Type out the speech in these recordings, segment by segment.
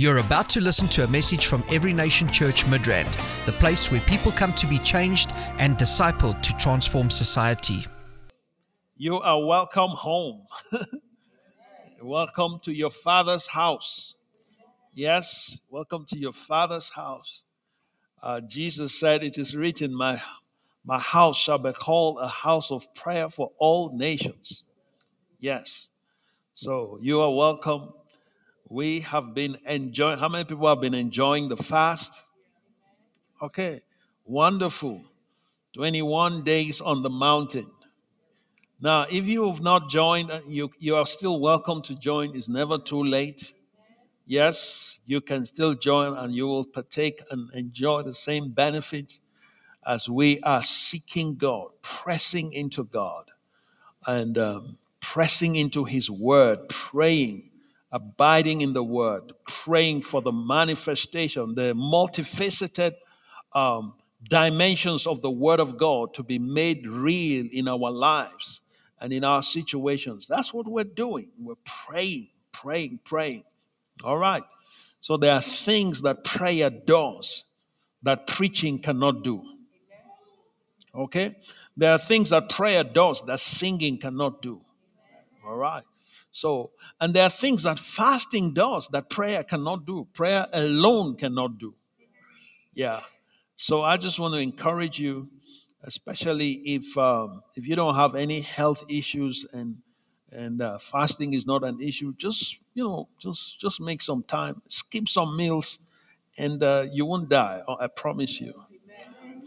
You're about to listen to a message from Every Nation Church Midrand, the place where people come to be changed and discipled to transform society. You are welcome home. welcome to your father's house. Yes, welcome to your father's house. Uh, Jesus said, It is written, my, my house shall be called a house of prayer for all nations. Yes. So you are welcome. We have been enjoying, how many people have been enjoying the fast? Okay, wonderful. 21 days on the mountain. Now, if you have not joined, uh, you, you are still welcome to join. It's never too late. Yes, you can still join and you will partake and enjoy the same benefits as we are seeking God, pressing into God, and um, pressing into His Word, praying abiding in the word, praying for the manifestation, the multifaceted um, dimensions of the word of God to be made real in our lives and in our situations. That's what we're doing. We're praying, praying, praying. All right. So there are things that prayer does that preaching cannot do. Okay? There are things that prayer does that singing cannot do. All right. So, and there are things that fasting does that prayer cannot do. Prayer alone cannot do. Yeah. So I just want to encourage you, especially if um, if you don't have any health issues and and uh, fasting is not an issue, just you know, just just make some time, skip some meals, and uh, you won't die. I promise you.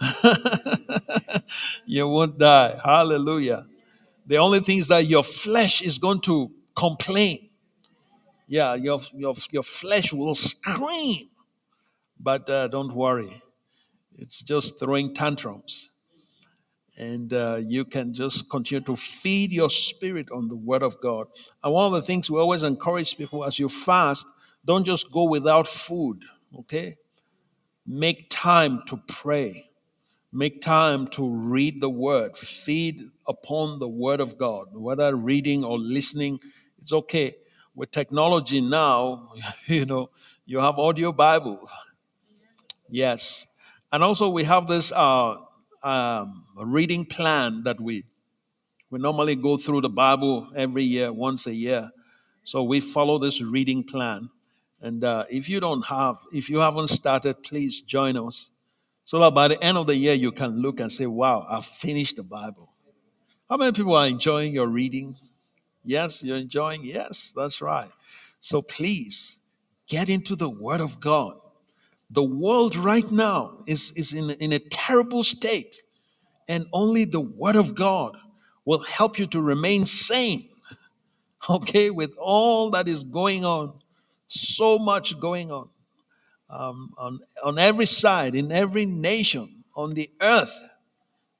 you won't die. Hallelujah. The only thing is that your flesh is going to complain. Yeah, your, your, your flesh will scream. But uh, don't worry, it's just throwing tantrums. And uh, you can just continue to feed your spirit on the Word of God. And one of the things we always encourage people as you fast, don't just go without food, okay? Make time to pray. Make time to read the Word. Feed upon the Word of God, whether reading or listening it's okay. With technology now, you know, you have audio Bibles. Yes. And also we have this uh, um, reading plan that we we normally go through the Bible every year, once a year. So we follow this reading plan. And uh, if you don't have, if you haven't started, please join us. So that by the end of the year, you can look and say, wow, I've finished the Bible. How many people are enjoying your reading? Yes, you're enjoying? Yes, that's right. So please get into the Word of God. The world right now is, is in, in a terrible state, and only the Word of God will help you to remain sane. Okay, with all that is going on, so much going on um, on, on every side, in every nation, on the earth.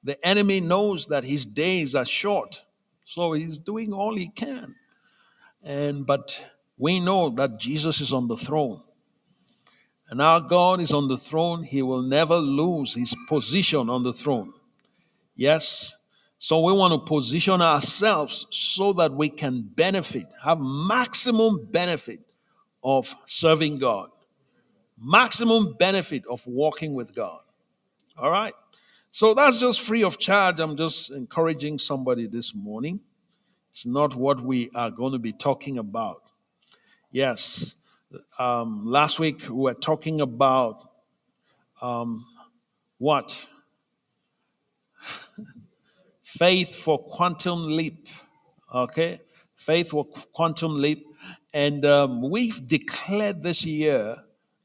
The enemy knows that his days are short. So he's doing all he can. And but we know that Jesus is on the throne. And our God is on the throne. He will never lose his position on the throne. Yes. So we want to position ourselves so that we can benefit, have maximum benefit of serving God, maximum benefit of walking with God. All right. So that's just free of charge. I'm just encouraging somebody this morning. It's not what we are going to be talking about. Yes, um, last week we were talking about um, what? Faith for quantum leap. Okay? Faith for quantum leap. And um, we've declared this year,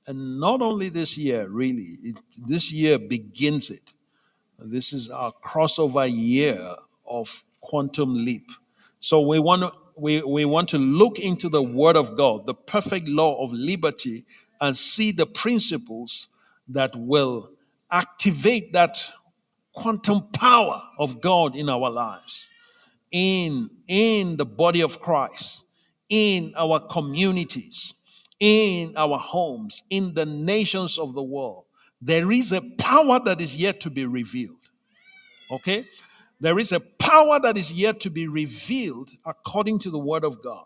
and not only this year, really, it, this year begins it this is our crossover year of quantum leap. So we want to we, we want to look into the Word of God, the perfect law of liberty, and see the principles that will activate that quantum power of God in our lives, in, in the body of Christ, in our communities, in our homes, in the nations of the world. There is a power that is yet to be revealed. Okay? There is a power that is yet to be revealed according to the word of God.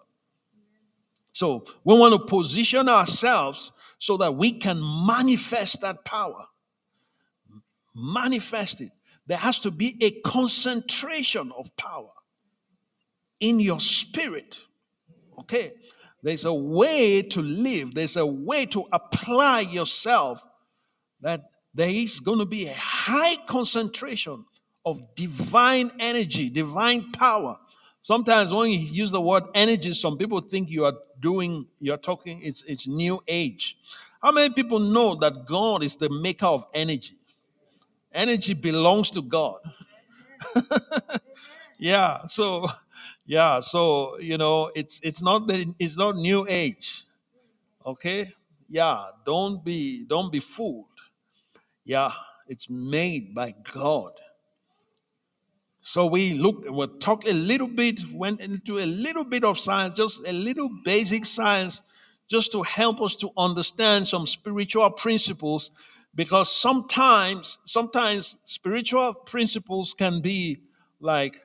So we want to position ourselves so that we can manifest that power. Manifest it. There has to be a concentration of power in your spirit. Okay? There's a way to live, there's a way to apply yourself that there is going to be a high concentration of divine energy, divine power. Sometimes when you use the word energy, some people think you are doing, you're talking, it's, it's new age. How many people know that God is the maker of energy? Energy belongs to God. yeah, so yeah, so you know, it's it's not that it's not new age. Okay? Yeah, don't be don't be fooled. Yeah, it's made by God. So we look we talked a little bit, went into a little bit of science, just a little basic science, just to help us to understand some spiritual principles. Because sometimes, sometimes spiritual principles can be like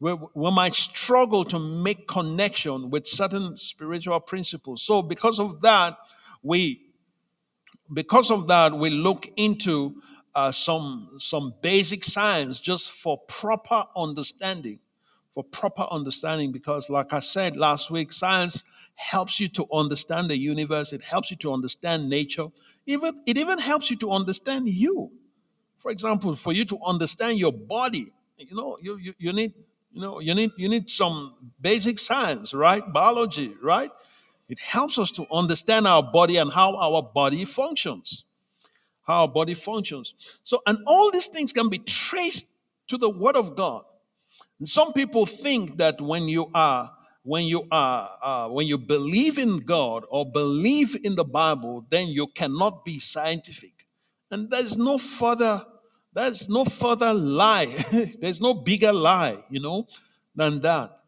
we, we might struggle to make connection with certain spiritual principles. So because of that, we because of that we look into uh, some some basic science just for proper understanding for proper understanding because like i said last week science helps you to understand the universe it helps you to understand nature even it even helps you to understand you for example for you to understand your body you know you, you, you need you know, you need you need some basic science, right? Biology, right? It helps us to understand our body and how our body functions. How our body functions. So, and all these things can be traced to the Word of God. And some people think that when you are when you are uh, when you believe in God or believe in the Bible, then you cannot be scientific. And there's no further there's no further lie. There's no bigger lie, you know, than that.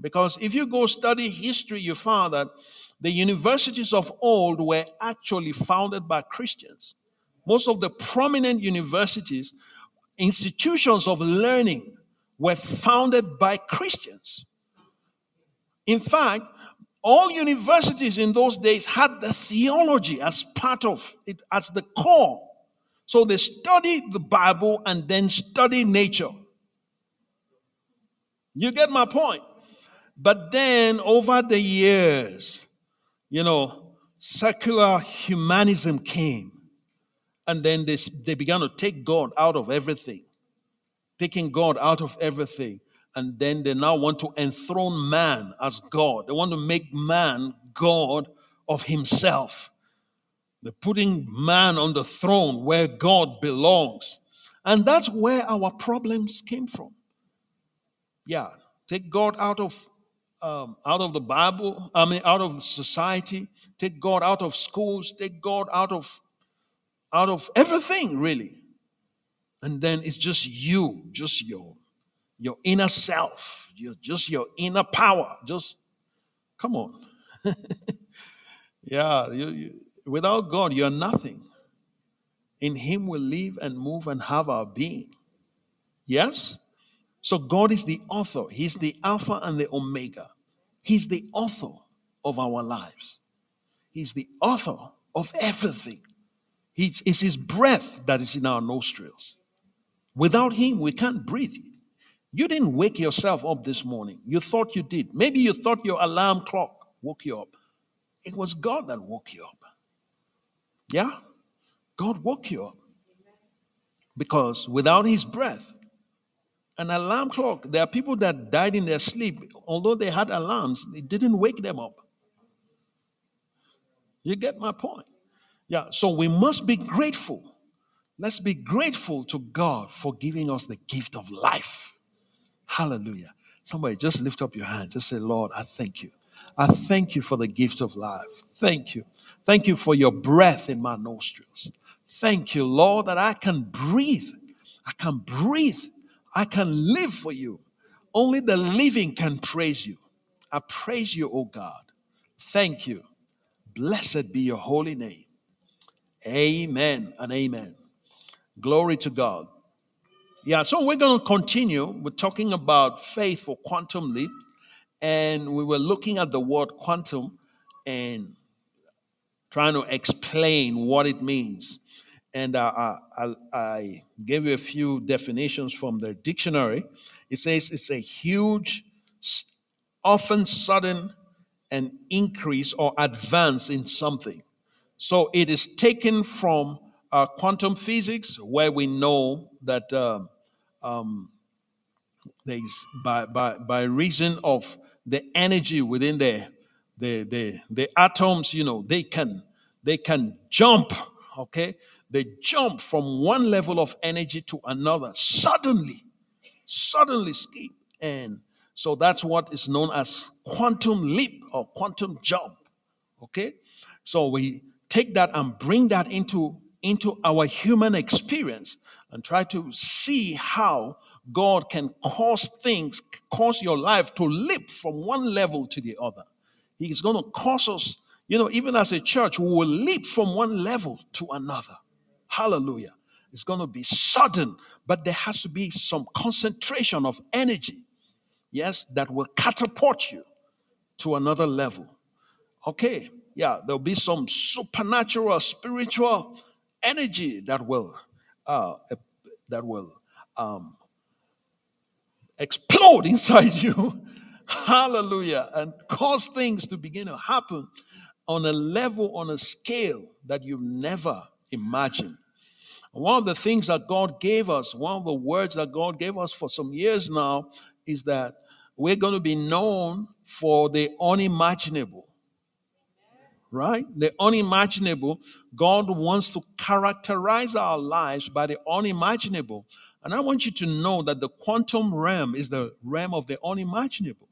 Because if you go study history, you find that the universities of old were actually founded by Christians. Most of the prominent universities, institutions of learning, were founded by Christians. In fact, all universities in those days had the theology as part of it, as the core so they study the Bible and then study nature. You get my point? But then over the years, you know, secular humanism came. And then they, they began to take God out of everything. Taking God out of everything. And then they now want to enthrone man as God. They want to make man God of himself. They're putting man on the throne where God belongs. And that's where our problems came from. Yeah, take God out of um, out of the Bible, I mean out of society, take God out of schools, take God out of out of everything really. And then it's just you, just your your inner self, your just your inner power. Just come on. yeah, you, you Without God, you're nothing. In Him we live and move and have our being. Yes? So God is the author, He's the Alpha and the Omega. He's the author of our lives, He's the author of everything. He's, it's His breath that is in our nostrils. Without Him, we can't breathe. You didn't wake yourself up this morning. You thought you did. Maybe you thought your alarm clock woke you up. It was God that woke you up. Yeah? God woke you up. Because without his breath, an alarm clock, there are people that died in their sleep, although they had alarms, it didn't wake them up. You get my point? Yeah, so we must be grateful. Let's be grateful to God for giving us the gift of life. Hallelujah. Somebody just lift up your hand. Just say, Lord, I thank you. I thank you for the gift of life. Thank you. Thank you for your breath in my nostrils. Thank you, Lord, that I can breathe. I can breathe. I can live for you. Only the living can praise you. I praise you, O God. Thank you. Blessed be your holy name. Amen and amen. Glory to God. Yeah, so we're going to continue. We're talking about faith for quantum leap. and we were looking at the word quantum and trying to explain what it means. And uh, I, I gave you a few definitions from the dictionary. It says it's a huge, often sudden, an increase or advance in something. So it is taken from uh, quantum physics, where we know that uh, um, there's by, by, by reason of the energy within the, the, the, the atoms, you know, they can, they can jump, okay? They jump from one level of energy to another suddenly, suddenly skip. And so that's what is known as quantum leap or quantum jump, okay? So we take that and bring that into, into our human experience and try to see how God can cause things, cause your life to leap from one level to the other. He's going to cause us, you know, even as a church, we will leap from one level to another. Hallelujah. It's going to be sudden, but there has to be some concentration of energy, yes, that will catapult you to another level. Okay, yeah, there'll be some supernatural, spiritual energy that will, uh, that will um, explode inside you. Hallelujah. And cause things to begin to happen on a level, on a scale that you've never imagined. One of the things that God gave us, one of the words that God gave us for some years now, is that we're going to be known for the unimaginable. Right? The unimaginable. God wants to characterize our lives by the unimaginable. And I want you to know that the quantum realm is the realm of the unimaginable.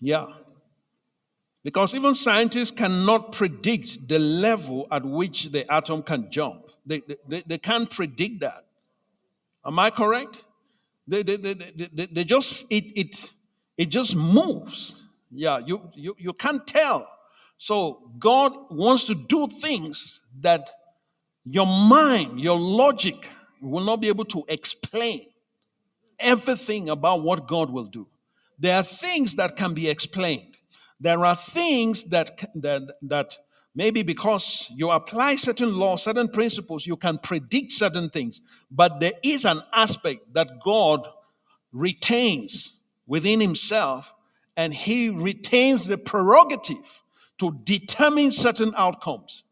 Yeah. Because even scientists cannot predict the level at which the atom can jump. They, they, they can't predict that. Am I correct? They, they, they, they, they just, it, it, it just moves. Yeah, you, you, you can't tell. So God wants to do things that your mind, your logic will not be able to explain everything about what God will do. There are things that can be explained. There are things that, that, that maybe because you apply certain laws, certain principles, you can predict certain things. But there is an aspect that God retains within himself, and he retains the prerogative to determine certain outcomes.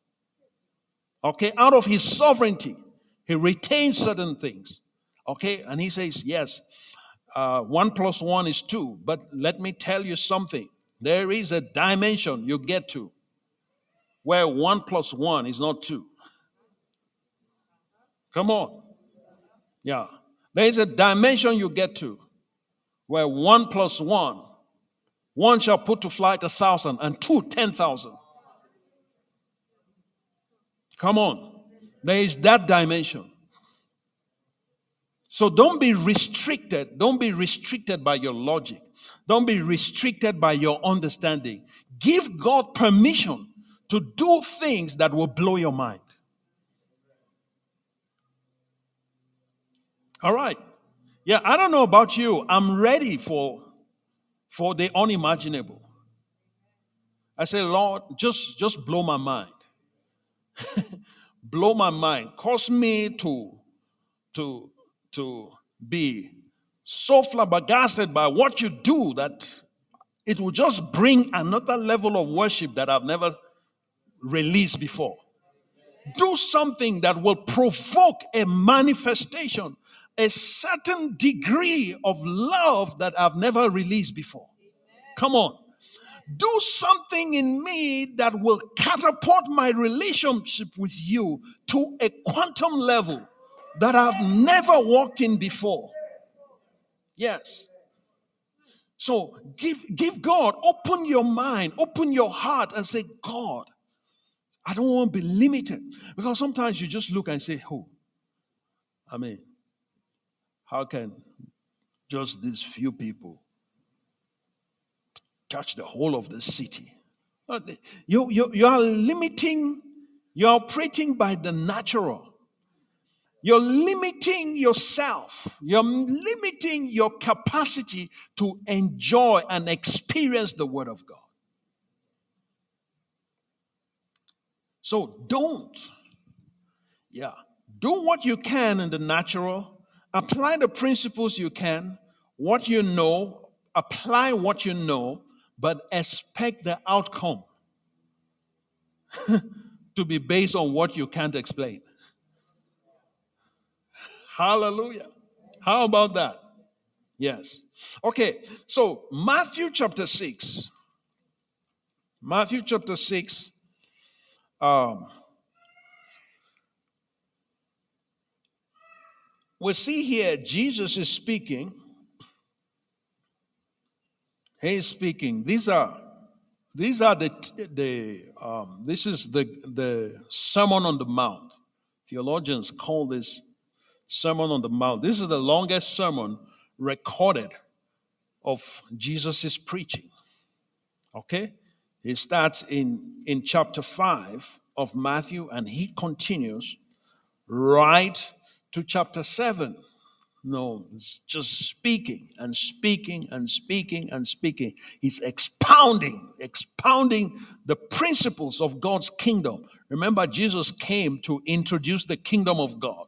Okay, out of his sovereignty, he retains certain things. Okay, and he says, Yes, uh, one plus one is two. But let me tell you something there is a dimension you get to where one plus one is not two. Come on. Yeah. There is a dimension you get to where one plus one, one shall put to flight a thousand, and two, ten thousand. Come on. There is that dimension. So don't be restricted. Don't be restricted by your logic. Don't be restricted by your understanding. Give God permission to do things that will blow your mind. All right. Yeah, I don't know about you. I'm ready for for the unimaginable. I say, Lord, just just blow my mind. blow my mind, cause me to, to, to be so flabbergasted by what you do that it will just bring another level of worship that I've never released before. Do something that will provoke a manifestation, a certain degree of love that I've never released before. Come on do something in me that will catapult my relationship with you to a quantum level that I've never walked in before. Yes. So give, give God, open your mind, open your heart, and say, God, I don't want to be limited. Because sometimes you just look and say, Oh, I mean, how can just these few people touch the whole of the city. You, you, you are limiting, you're operating by the natural. You're limiting yourself. You're limiting your capacity to enjoy and experience the Word of God. So don't. Yeah. Do what you can in the natural. Apply the principles you can, what you know, apply what you know, but expect the outcome to be based on what you can't explain. Hallelujah. How about that? Yes. Okay, so Matthew chapter 6. Matthew chapter 6. Um, we see here Jesus is speaking. He is speaking. These are these are the the um, this is the the Sermon on the Mount. Theologians call this Sermon on the Mount. This is the longest sermon recorded of Jesus' preaching. Okay? It starts in, in chapter 5 of Matthew and he continues right to chapter 7. No, it's just speaking and speaking and speaking and speaking. He's expounding, expounding the principles of God's kingdom. Remember, Jesus came to introduce the kingdom of God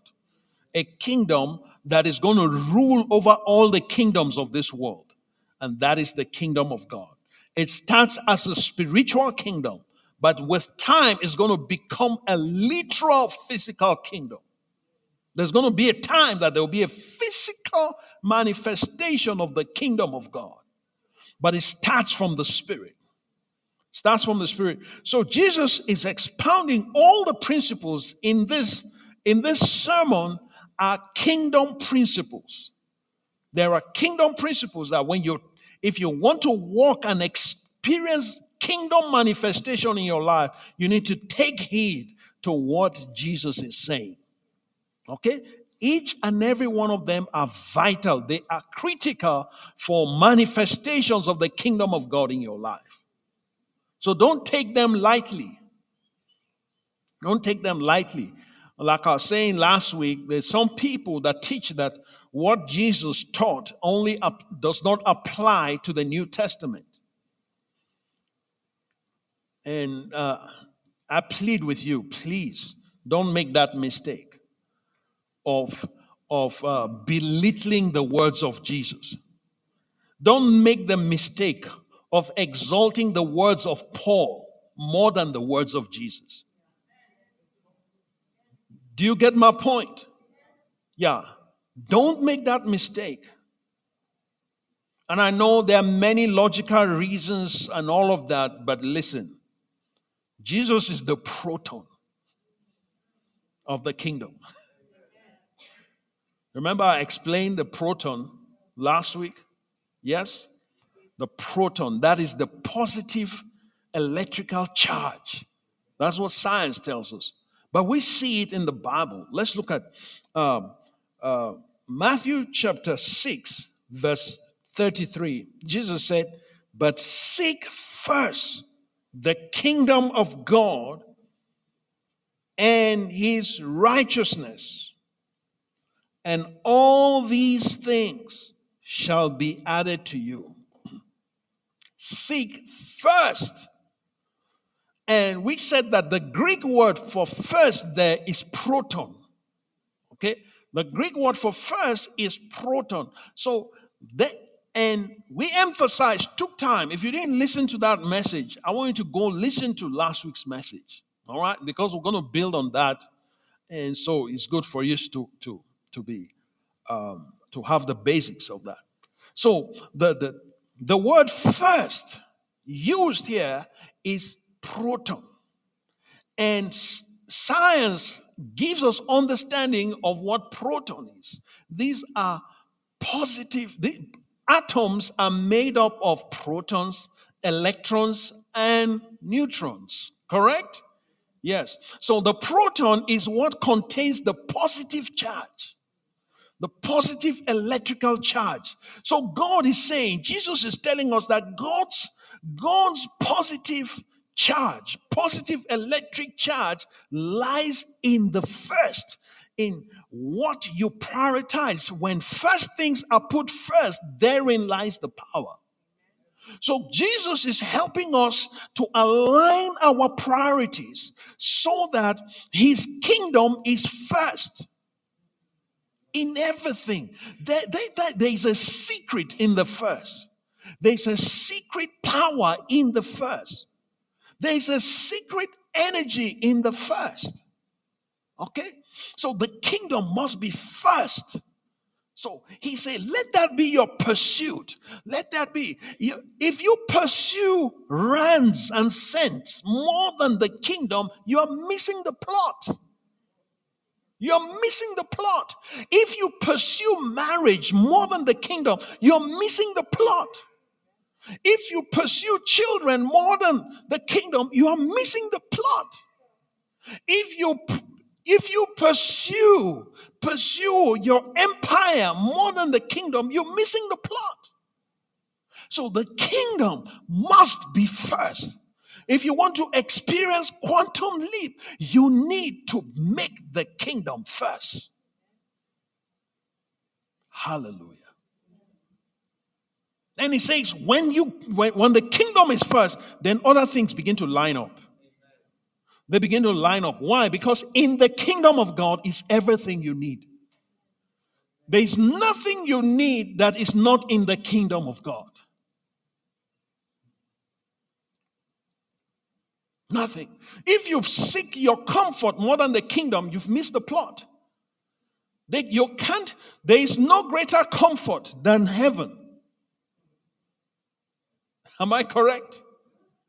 a kingdom that is going to rule over all the kingdoms of this world. And that is the kingdom of God. It starts as a spiritual kingdom, but with time, it's going to become a literal physical kingdom. There's going to be a time that there will be a physical manifestation of the kingdom of God. But it starts from the spirit. Starts from the spirit. So Jesus is expounding all the principles in this in this sermon are kingdom principles. There are kingdom principles that when you, if you want to walk and experience kingdom manifestation in your life, you need to take heed to what Jesus is saying. Okay? Each and every one of them are vital. They are critical for manifestations of the kingdom of God in your life. So don't take them lightly. Don't take them lightly. Like I was saying last week, there's some people that teach that what Jesus taught only up, does not apply to the New Testament. And uh, I plead with you, please don't make that mistake of, of uh, belittling the words of Jesus. Don't make the mistake of exalting the words of Paul more than the words of Jesus. Do you get my point? Yeah. Don't make that mistake. And I know there are many logical reasons and all of that, but listen Jesus is the proton of the kingdom. Remember, I explained the proton last week? Yes? The proton, that is the positive electrical charge. That's what science tells us. But we see it in the Bible. Let's look at um, uh, Matthew chapter 6, verse 33. Jesus said, But seek first the kingdom of God and his righteousness, and all these things shall be added to you. Seek first and we said that the Greek word for first there is proton. Okay? The Greek word for first is proton. So that and we emphasized, took time. If you didn't listen to that message, I want you to go listen to last week's message. All right? Because we're going to build on that. And so it's good for you to to to be um, to have the basics of that. So the the the word first used here is proton. And science gives us understanding of what proton is. These are positive, the atoms are made up of protons, electrons, and neutrons, correct? Yes. So the proton is what contains the positive charge, the positive electrical charge. So God is saying, Jesus is telling us that God's God's positive charge, positive electric charge, lies in the first, in what you prioritize. When first things are put first, therein lies the power. So Jesus is helping us to align our priorities so that his kingdom is first in everything. There, there, there, there's a secret in the first. There's a secret power in the first. There's a secret energy in the first. Okay? So the kingdom must be first. So he said, let that be your pursuit. Let that be. If you pursue rands and cents more than the kingdom, you are missing the plot. You're missing the plot. If you pursue marriage more than the kingdom, you're missing the plot. If you pursue children more than the kingdom, you are missing the plot. If you if you pursue pursue your empire more than the kingdom, you're missing the plot. So the kingdom must be first. If you want to experience quantum leap, you need to make the kingdom first. Hallelujah. And he says, when you when, when the kingdom is first, then other things begin to line up. They begin to line up. Why? Because in the kingdom of God is everything you need. There is nothing you need that is not in the kingdom of God. Nothing. If you seek your comfort more than the kingdom, you've missed the plot. You can't, there is no greater comfort than heaven. Am I correct?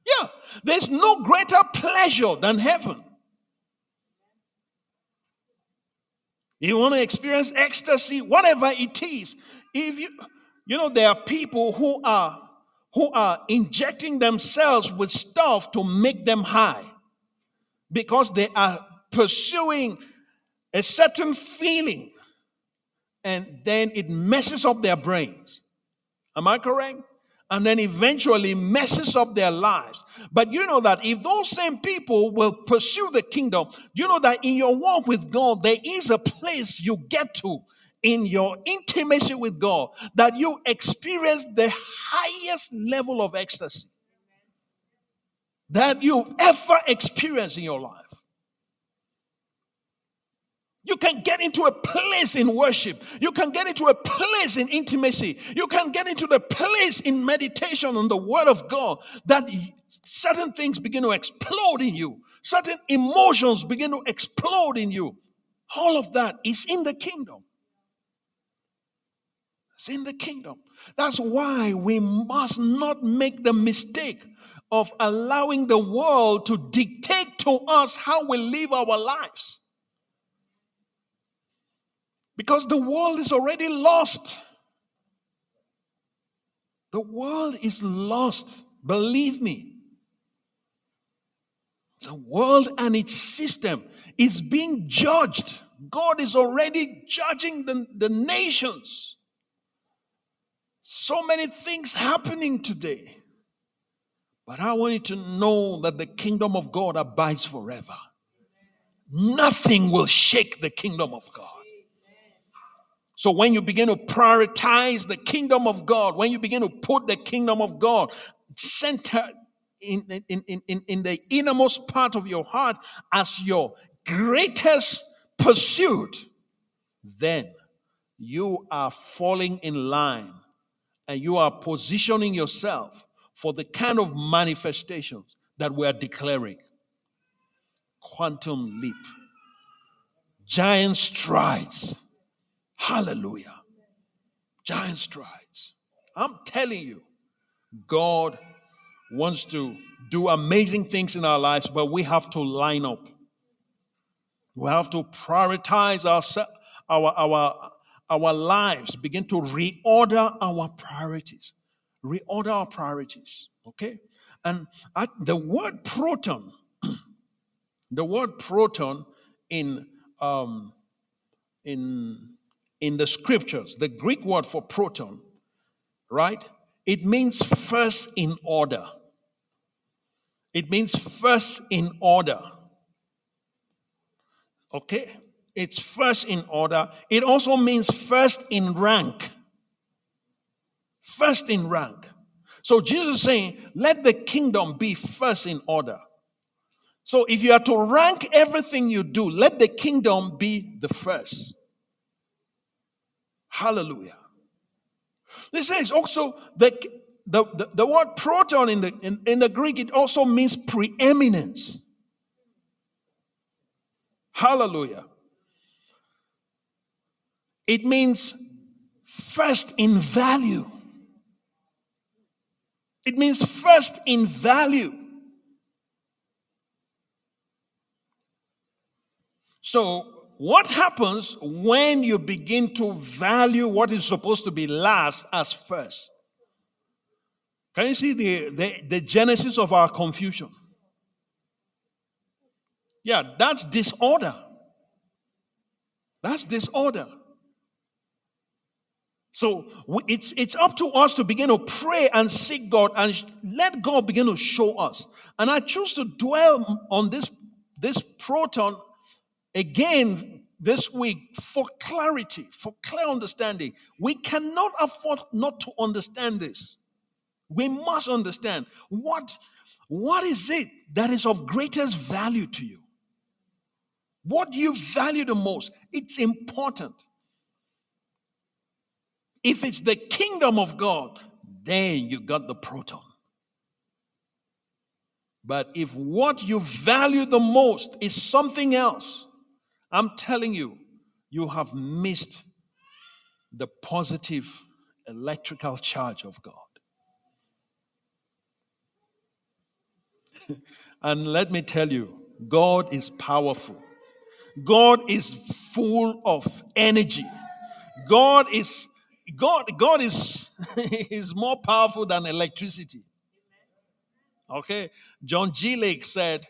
Yeah. There's no greater pleasure than heaven. You want to experience ecstasy, whatever it is. If you, you know, there are people who are who are injecting themselves with stuff to make them high because they are pursuing a certain feeling and then it messes up their brains. Am I correct? And then eventually messes up their lives. But you know that if those same people will pursue the kingdom, you know that in your walk with God, there is a place you get to in your intimacy with God that you experience the highest level of ecstasy that you've ever experienced in your life. You can get into a place in worship. You can get into a place in intimacy. You can get into the place in meditation on the word of God that certain things begin to explode in you. Certain emotions begin to explode in you. All of that is in the kingdom. It's in the kingdom. That's why we must not make the mistake of allowing the world to dictate to us how we live our lives. Because the world is already lost. The world is lost. Believe me. The world and its system is being judged. God is already judging the, the nations. So many things happening today. But I want you to know that the kingdom of God abides forever. Nothing will shake the kingdom of God. So when you begin to prioritize the kingdom of God, when you begin to put the kingdom of God center in, in, in, in, in the innermost part of your heart as your greatest pursuit, then you are falling in line and you are positioning yourself for the kind of manifestations that we are declaring. Quantum leap, giant strides Hallelujah. Giant strides. I'm telling you, God wants to do amazing things in our lives, but we have to line up. We have to prioritize our, our, our, our lives, begin to reorder our priorities. Reorder our priorities. Okay? And I, the word proton, the word proton in um, in in the scriptures, the Greek word for proton, right? It means first in order. It means first in order. Okay? it's first in order. It also means first in rank. First in rank. So Jesus saying, let the kingdom be first in order. So if you are to rank everything you do, let the kingdom be the first. Hallelujah. This is also the, the, the, the word proton in the, in, in the Greek, it also means preeminence. Hallelujah. It means first in value. It means first in value. So, what happens when you begin to value what is supposed to be last as first? Can you see the, the, the genesis of our confusion? Yeah, that's disorder. That's disorder. So it's, it's up to us to begin to pray and seek God and let God begin to show us. And I choose to dwell on this, this proton again this week for clarity, for clear understanding. We cannot afford not to understand this. We must understand what, what is it that is of greatest value to you? What you value the most? It's important. If it's the kingdom of God, then you got the proton. But if what you value the most is something else, I'm telling you, you have missed the positive electrical charge of God. and let me tell you, God is powerful. God is full of energy. God is God, God is, is more powerful than electricity. Okay. John G. Lake said,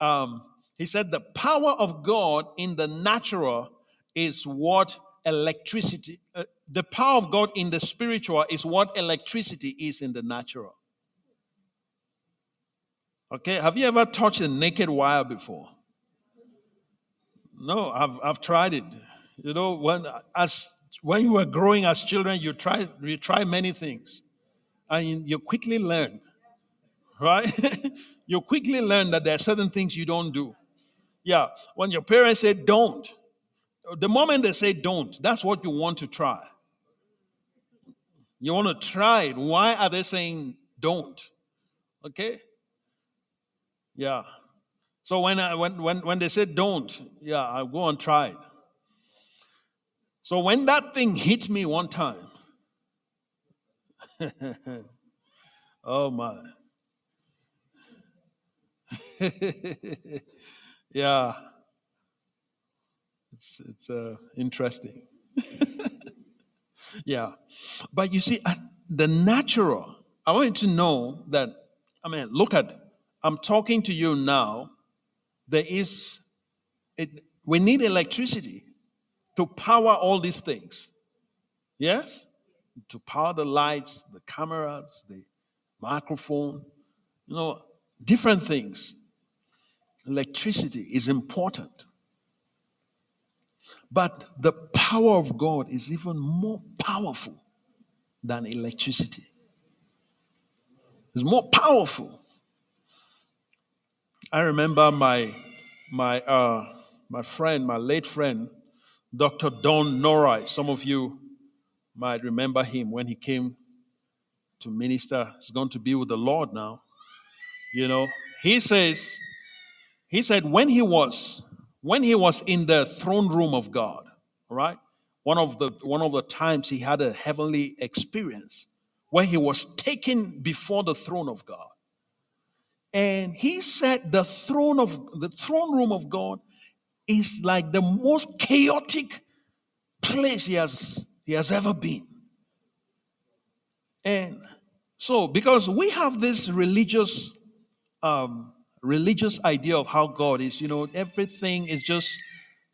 um, he said, the power of God in the natural is what electricity, uh, the power of God in the spiritual is what electricity is in the natural. Okay. Have you ever touched a naked wire before? No, I've, I've tried it. You know, when as when you were growing as children, you try you try many things, and you quickly learn, right? you quickly learn that there are certain things you don't do. Yeah, when your parents say don't, the moment they say don't, that's what you want to try. You want to try it. Why are they saying don't? Okay? Yeah. So when I, when when when they say don't, yeah, I'll go and try it. So when that thing hit me one time, oh my. yeah. It's it's uh, interesting. yeah. But you see, the natural, I want you to know that, I mean, look at, I'm talking to you now. There is, it, we need electricity to power all these things. Yes? To power the lights, the cameras, the microphone, you know, different things. Electricity is important. But the power of God is even more powerful than electricity. It's more powerful. I remember my my uh, my friend, my late friend, Dr. Don Norai. Some of you might remember him when he came to minister. He's going to be with the Lord now. You know, he says, he said when he was when he was in the throne room of God, right? One of the one of the times he had a heavenly experience where he was taken before the throne of God. And he said the throne of the throne room of God is like the most chaotic place he has, he has ever been. And so, because we have this religious, um, religious idea of how God is, you know, everything is just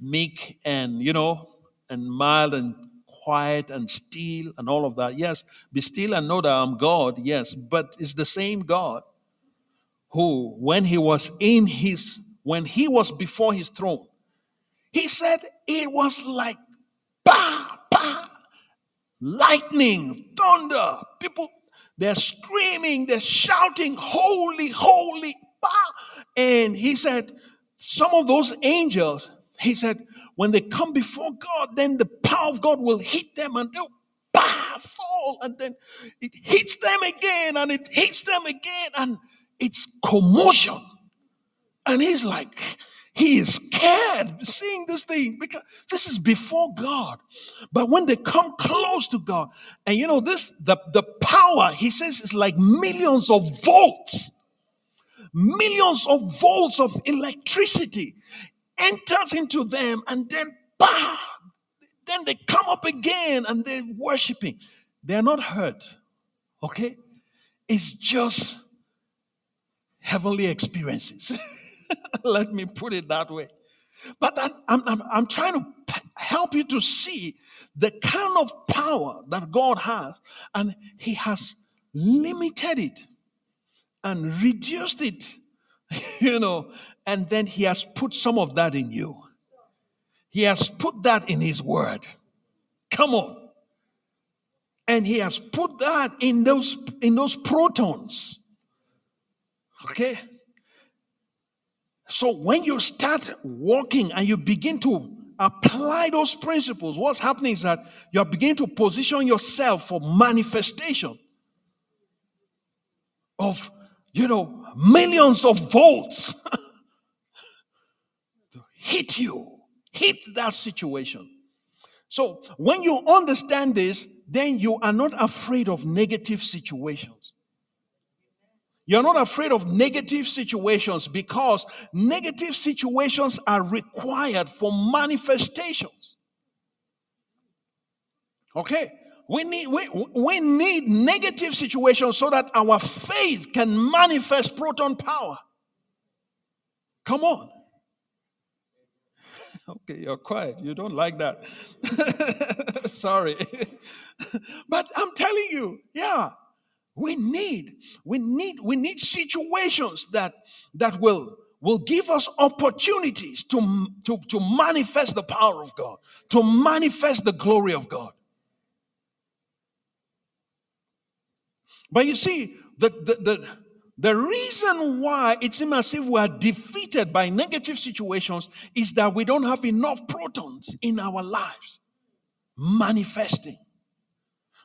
meek and, you know, and mild and quiet and still and all of that. Yes, be still and know that I'm God, yes, but it's the same God who, when he was in his, when he was before his throne, He said it was like bah, bah, lightning, thunder. People, they're screaming, they're shouting, holy, holy, bah. And he said, some of those angels, he said, when they come before God, then the power of God will hit them and they'll bah, fall. And then it hits them again and it hits them again. And it's commotion. And he's like, he is scared seeing this thing because this is before God. But when they come close to God, and you know, this the, the power, he says, is like millions of volts. Millions of volts of electricity enters into them, and then bah, then they come up again and they're worshiping. They're not hurt. Okay? It's just heavenly experiences. Let me put it that way. But I'm, I'm, I'm trying to help you to see the kind of power that God has, and He has limited it and reduced it, you know, and then He has put some of that in you. He has put that in His Word. Come on. And He has put that in those in those protons. Okay? So when you start walking and you begin to apply those principles, what's happening is that you're beginning to position yourself for manifestation of, you know, millions of volts to hit you, hit that situation. So when you understand this, then you are not afraid of negative situations. You're not afraid of negative situations because negative situations are required for manifestations. Okay? We need, we, we need negative situations so that our faith can manifest proton power. Come on. Okay, you're quiet. You don't like that. Sorry. but I'm telling you, yeah, we need, we need, we need situations that that will will give us opportunities to, to, to manifest the power of God, to manifest the glory of God. But you see, the, the, the, the reason why it seems as if we are defeated by negative situations is that we don't have enough protons in our lives manifesting.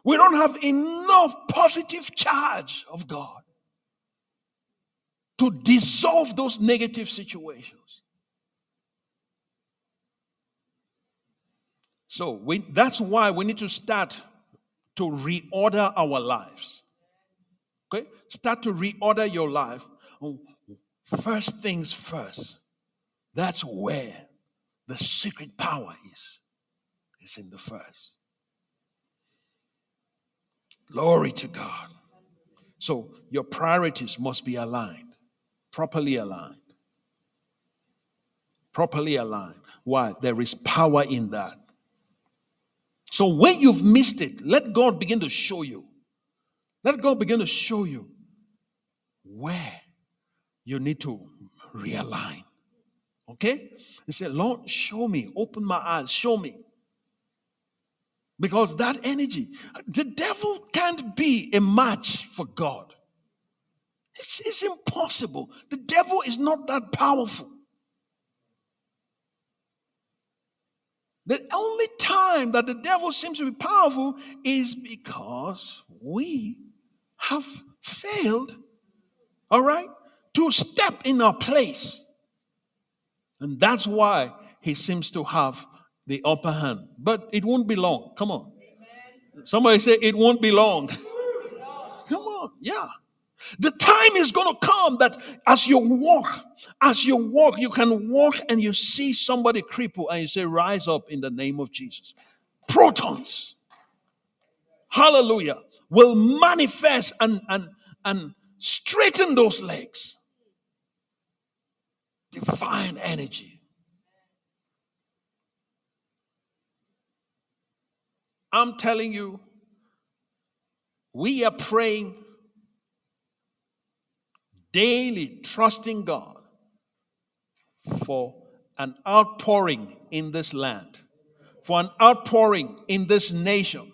We don't have enough positive charge of God to dissolve those negative situations. So we, that's why we need to start to reorder our lives. Start to reorder your life. Oh, first things first. That's where the secret power is. It's in the first. Glory to God. So your priorities must be aligned, properly aligned. Properly aligned. Why? There is power in that. So when you've missed it, let God begin to show you. Let God begin to show you where you need to realign. Okay? He said, Lord, show me, open my eyes, show me. Because that energy, the devil can't be a match for God. It's, it's impossible. The devil is not that powerful. The only time that the devil seems to be powerful is because we have failed, all right, to step in our place. And that's why he seems to have the upper hand. But it won't be long. Come on. Somebody say it won't be long. Come on. Yeah. The time is going to come that as you walk, as you walk, you can walk and you see somebody cripple and you say, Rise up in the name of Jesus. Protons. Hallelujah. Will manifest and, and, and straighten those legs. Divine energy. I'm telling you, we are praying daily, trusting God for an outpouring in this land, for an outpouring in this nation,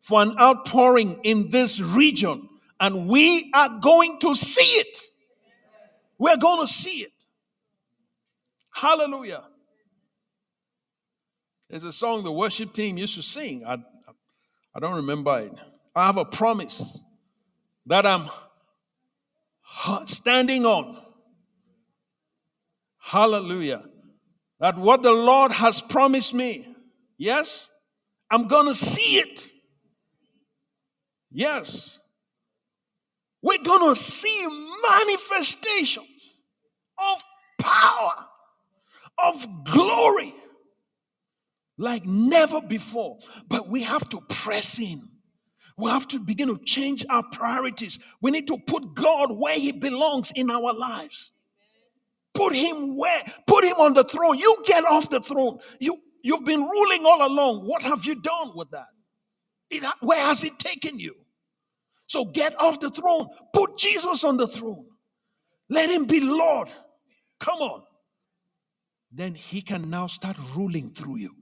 for an outpouring in this region. And we are going to see it. We're going to see it. Hallelujah. There's a song the worship team used to sing. I, I don't remember it. I have a promise that I'm standing on. Hallelujah. That what the Lord has promised me, yes, I'm going to see it. Yes. We're going to see manifestations of power, of glory like never before. But we have to press in. We have to begin to change our priorities. We need to put God where He belongs in our lives. Put Him where? Put Him on the throne. You get off the throne. You, you've been ruling all along. What have you done with that? It, where has it taken you? So get off the throne. Put Jesus on the throne. Let Him be Lord. Come on. Then He can now start ruling through you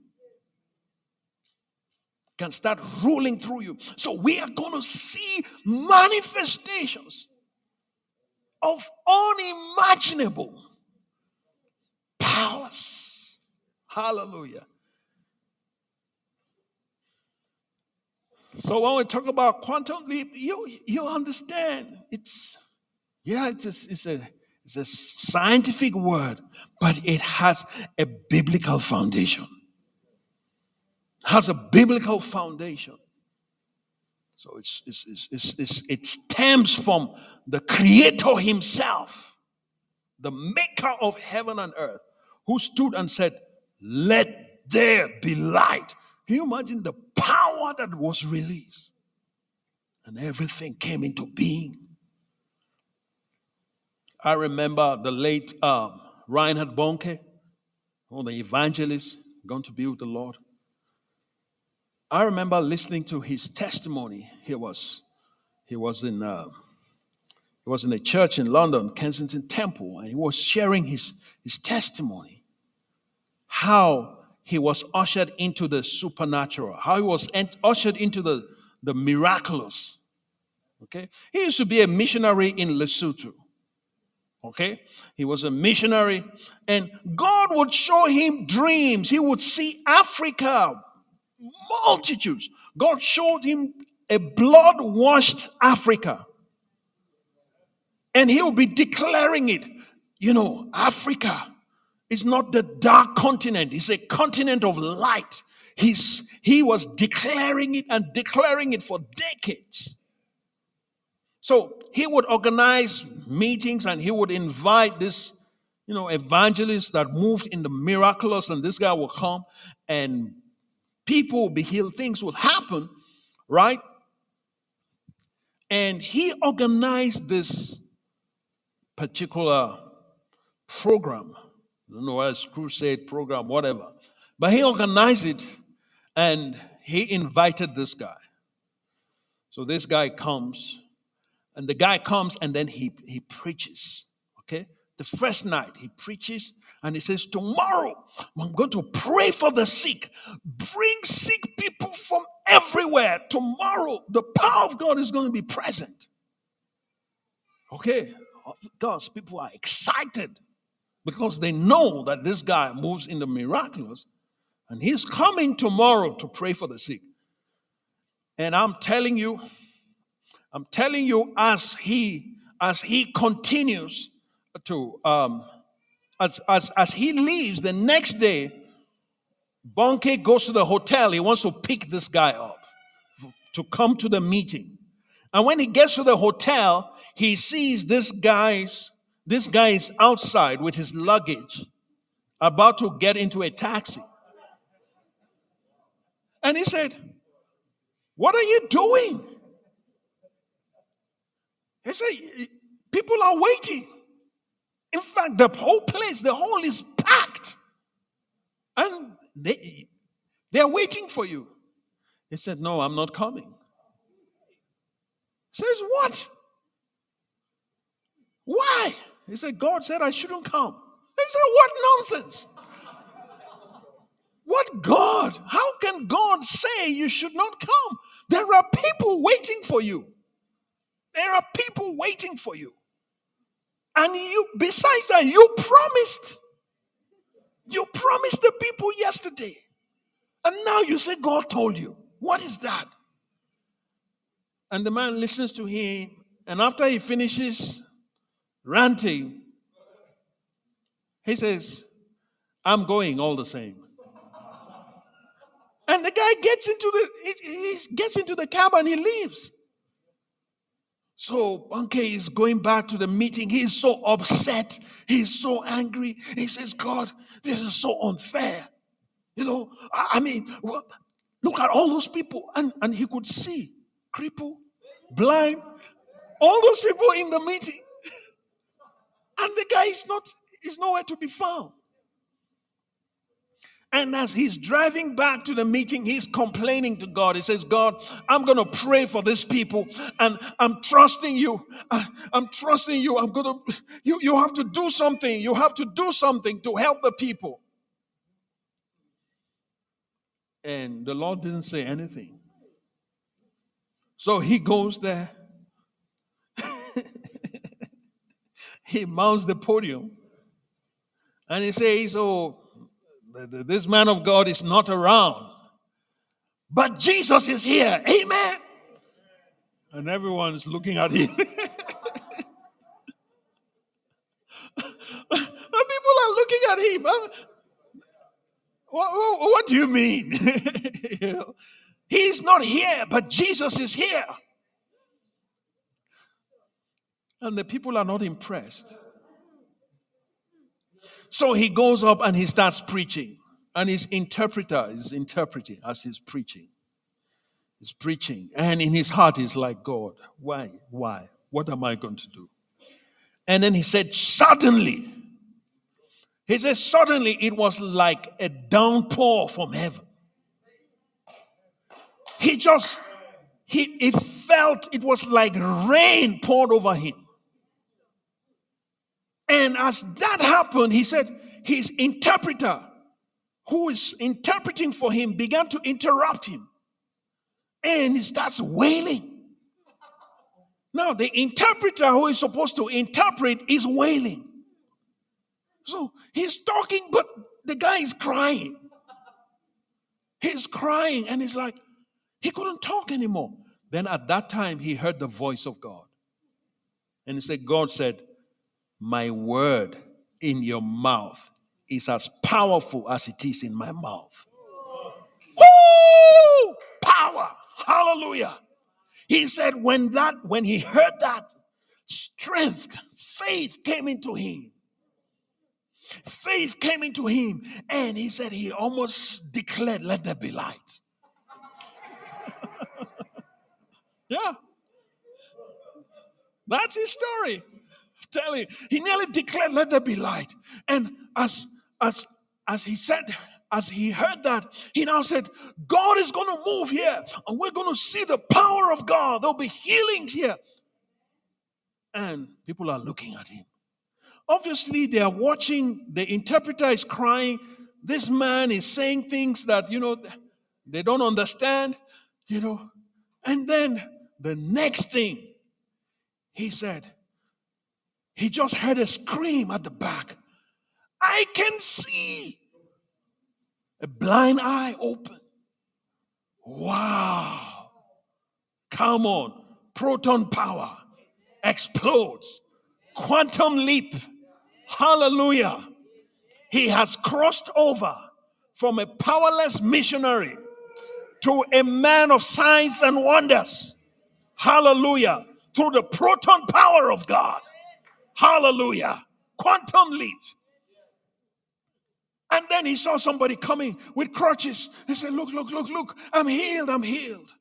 can start ruling through you. So we are going to see manifestations of unimaginable powers. Hallelujah. So when we talk about quantum leap, you you understand it's yeah, it's a, it's a it's a scientific word, but it has a biblical foundation has a biblical foundation. So it's, it's, it's, it's, it's, it stems from the Creator Himself, the Maker of heaven and earth, who stood and said, Let there be light. Can you imagine the power that was released? And everything came into being. I remember the late um, Reinhard Bonnke, one of the evangelists, going to be with the Lord. I remember listening to his testimony. He was, he was in, uh, he was in a church in London, Kensington Temple, and he was sharing his, his testimony. How he was ushered into the supernatural, how he was ushered into the, the miraculous. Okay? He used to be a missionary in Lesotho. Okay? He was a missionary, and God would show him dreams. He would see Africa multitudes. God showed him a blood washed Africa. And he'll be declaring it. You know, Africa is not the dark continent, it's a continent of light. He's, he was declaring it and declaring it for decades. So he would organize meetings and he would invite this, you know, evangelists that moved in the miraculous, and this guy will come and people will be healed, things will happen, right? And he organized this particular program. I don't know whether it's crusade program, whatever. But he organized it and he invited this guy. So this guy comes, and the guy comes and then he, he preaches. Okay? The first night he preaches and he says, Tomorrow I'm going to pray for the sick. Bring sick people from everywhere. Tomorrow the power of God is going to be present. Okay, God's people are excited because they know that this guy moves in the miraculous and he's coming tomorrow to pray for the sick. And I'm telling you, I'm telling you, as he as he continues to um, as, as, as he leaves the next day, Bonnke goes to the hotel. He wants to pick this guy up to come to the meeting. And when he gets to the hotel, he sees this guy's this guy is outside with his luggage, about to get into a taxi. And he said, What are you doing? He said, People are waiting. In fact, the whole place, the hall is packed. And they, they're waiting for you. He said, No, I'm not coming. Says, What? Why? He said, God said I shouldn't come. He said, What nonsense? What God? How can God say you should not come? There are people waiting for you. There are people waiting for you. And you, besides that, you promised. You promised the people yesterday. And now you say God told you. What is that? And the man listens to him. And after he finishes ranting, he says, I'm going all the same. And the guy gets into the he, he gets into the cab and he leaves. So Bonnke is going back to the meeting. He's so upset. He's so angry. He says, God, this is so unfair. You know, I, I mean, look at all those people. And, and he could see cripple, blind, all those people in the meeting. And the guy is not, is nowhere to be found. And as he's driving back to the meeting, he's complaining to God. He says, God, I'm going to pray for these people and I'm trusting you. I, am trusting you. I'm going to, you, you have to do something. You have to do something to help the people. And the Lord didn't say anything. So he goes there. he mounts the podium and he says, Oh, this man of God is not around, but Jesus is here. Amen. And everyone's looking at him. people are looking at him. Uh, what, what, what do you mean? He's not here, but Jesus is here. And the people are not impressed. So he goes up and he starts preaching. And his interpreter is interpreting as he's preaching. He's preaching. And in his heart, he's like, God, why? Why? What am I going to do? And then he said, Suddenly. He says, Suddenly it was like a downpour from heaven. He just, he, he felt it was like rain poured over him. And as that happened, he said his interpreter, who is interpreting for him, began to interrupt him. And he starts wailing. Now, the interpreter who is supposed to interpret is wailing. So he's talking, but the guy is crying. He's crying, and he's like, he couldn't talk anymore. Then at that time, he heard the voice of God. And he said, God said, my word in your mouth is as powerful as it is in my mouth. Woo! Power. Hallelujah. He said, when that, when he heard that, strength, faith came into him. Faith came into him, and he said he almost declared, Let there be light. yeah. That's his story telling you, he nearly declared, Let there be light. And as as as he said, as he heard that, he now said, God is going to move here, and we're going to see the power of God. There'll be healings here. And people are looking at him. Obviously, they are watching, the interpreter is crying. This man is saying things that, you know, they don't understand, you know. And then the next thing, he said, he just heard a scream at the back. I can see. A blind eye open. Wow. Come on. Proton power explodes. Quantum leap. Hallelujah. He has crossed over from a powerless missionary to a man of signs and wonders. Hallelujah. Through the proton power of God. Hallelujah. Quantum leap. And then he saw somebody coming with crutches. He said, Look, look, look, look, I'm healed, I'm healed.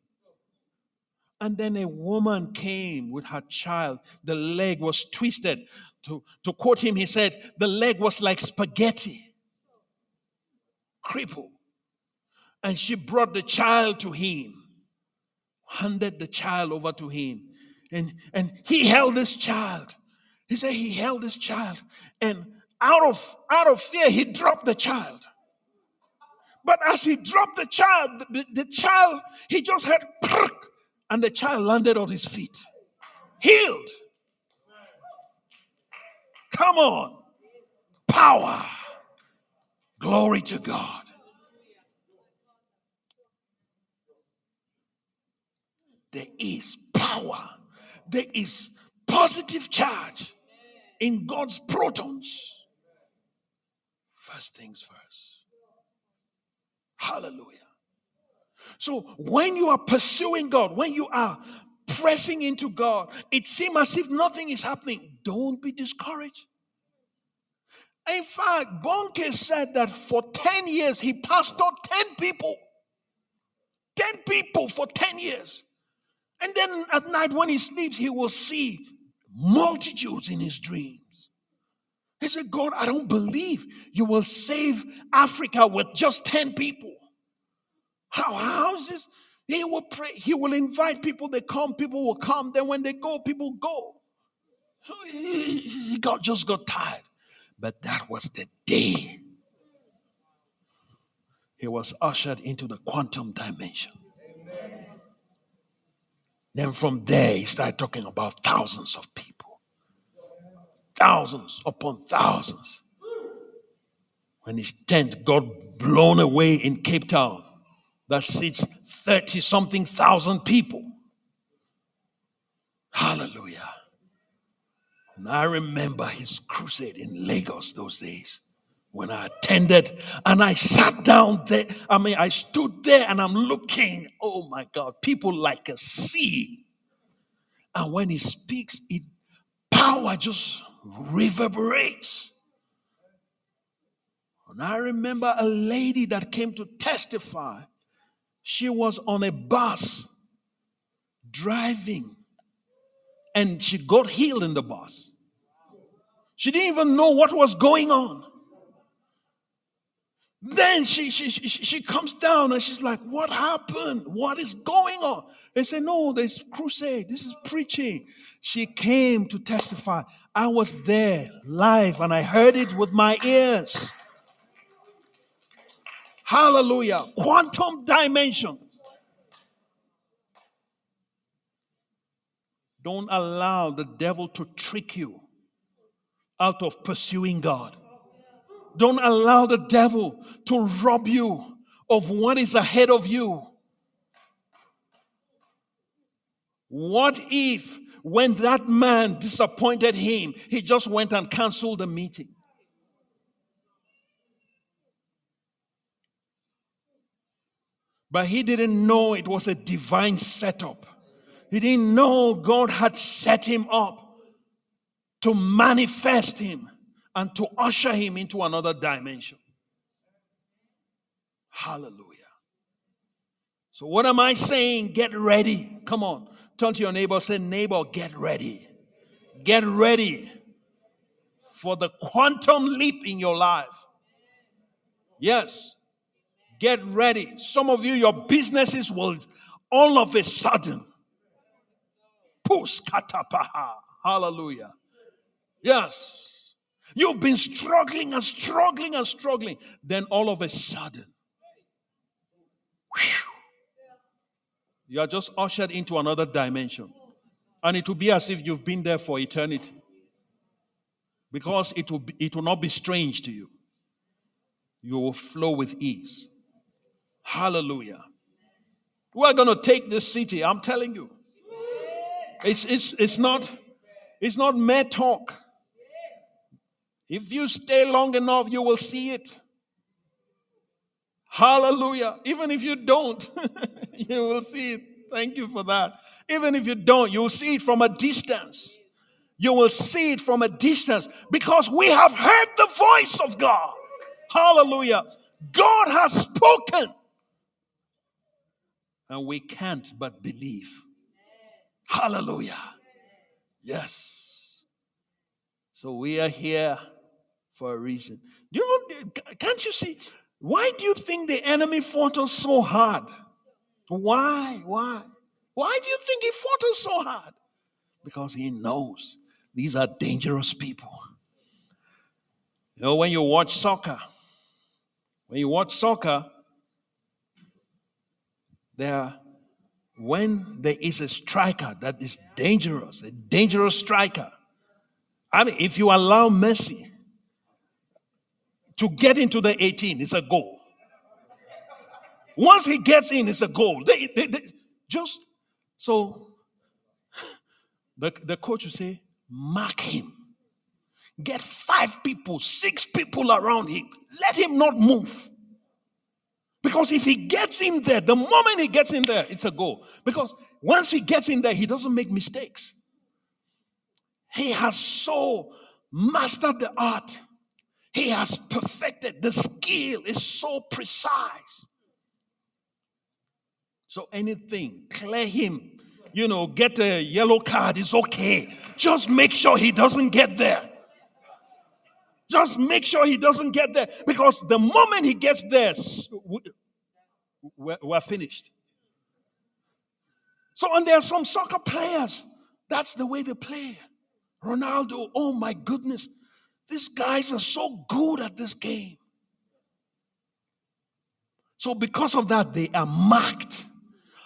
And then a woman came with her child. The leg was twisted. To, to quote him, he said, The leg was like spaghetti, crippled. And she brought the child to him, handed the child over to him. And, and he held this child. He said he held this child and out of out of fear he dropped the child. But as he dropped the child, the, the child, he just heard had, and the child landed on his feet, healed. Come on. Power. Glory to God. There is power. There is positive charge in God's protons. First things first. Hallelujah. So when you are pursuing God, when you are pressing into God, it seems as if nothing is happening. Don't be discouraged. In fact, Bonnke said that for 10 years he pastored 10 people. 10 people for 10 years. And then at night when he sleeps, he will see multitudes in his dreams. He said, God, I don't believe you will save Africa with just 10 people. How, is this? He will pray, he will invite people, they come, people will come. Then when they go, people go. So he, he got just got tired. But that was the day he was ushered into the quantum dimension. Then from there, he started talking about thousands of people. Thousands upon thousands. When his tent got blown away in Cape Town, that seats 30 something thousand people. Hallelujah. And I remember his crusade in Lagos those days when I attended and I sat down there. I mean, I stood there and I'm looking. Oh my God, people like a sea. And when he speaks, it power just reverberates. And I remember a lady that came to testify. She was on a bus driving and she got healed in the bus. She didn't even know what was going on. Then she, she, she, she comes down and she's like, What happened? What is going on? They say, No, there's crusade. This is preaching. She came to testify. I was there live and I heard it with my ears. Hallelujah. Quantum dimensions. Don't allow the devil to trick you out of pursuing God. Don't allow the devil to rob you of what is ahead of you. What if, when that man disappointed him, he just went and canceled the meeting? But he didn't know it was a divine setup. He didn't know God had set him up to manifest him and to usher him into another dimension. Hallelujah. So, what am I saying? Get ready. Come on. Turn to your neighbor, say, Neighbor, get ready. Get ready for the quantum leap in your life. Yes. Get ready. Some of you, your businesses will all of a sudden. Push katapaha. Hallelujah. Yes. You've been struggling and struggling and struggling. Then all of a sudden, whew, you are just ushered into another dimension. And it will be as if you've been there for eternity. Because it will, be, it will not be strange to you. You will flow with ease. Hallelujah. We're going to take this city, I'm telling you. It's, it's, it's, not, it's not mere talk. If you stay long enough, you will see it. Hallelujah. Even if you don't, you will see it. Thank you for that. Even if you don't, you will see it from a distance. You will see it from a distance because we have heard the voice of God. Hallelujah. God has spoken. And we can't but believe. Hallelujah. Yes. So we are here for a reason. You can't you see? Why do you think the enemy fought us so hard? Why? Why? Why do you think he fought us so hard? Because he knows these are dangerous people. You know, when you watch soccer, when you watch soccer, there, when there is a striker that is dangerous, a dangerous striker, I mean, if you allow Messi to get into the 18, it's a goal. Once he gets in, it's a goal. They, they, they just so the, the coach will say, mark him. Get five people, six people around him. Let him not move. Because if he gets in there, the moment he gets in there, it's a goal. Because once he gets in there, he doesn't make mistakes. He has so mastered the art. He has perfected the skill is so precise. So anything, clear him. You know, get a yellow card is okay. Just make sure he doesn't get there. Just make sure he doesn't get there because the moment he gets there, we're, we're finished. So, and there are some soccer players, that's the way they play. Ronaldo, oh my goodness, these guys are so good at this game. So, because of that, they are marked.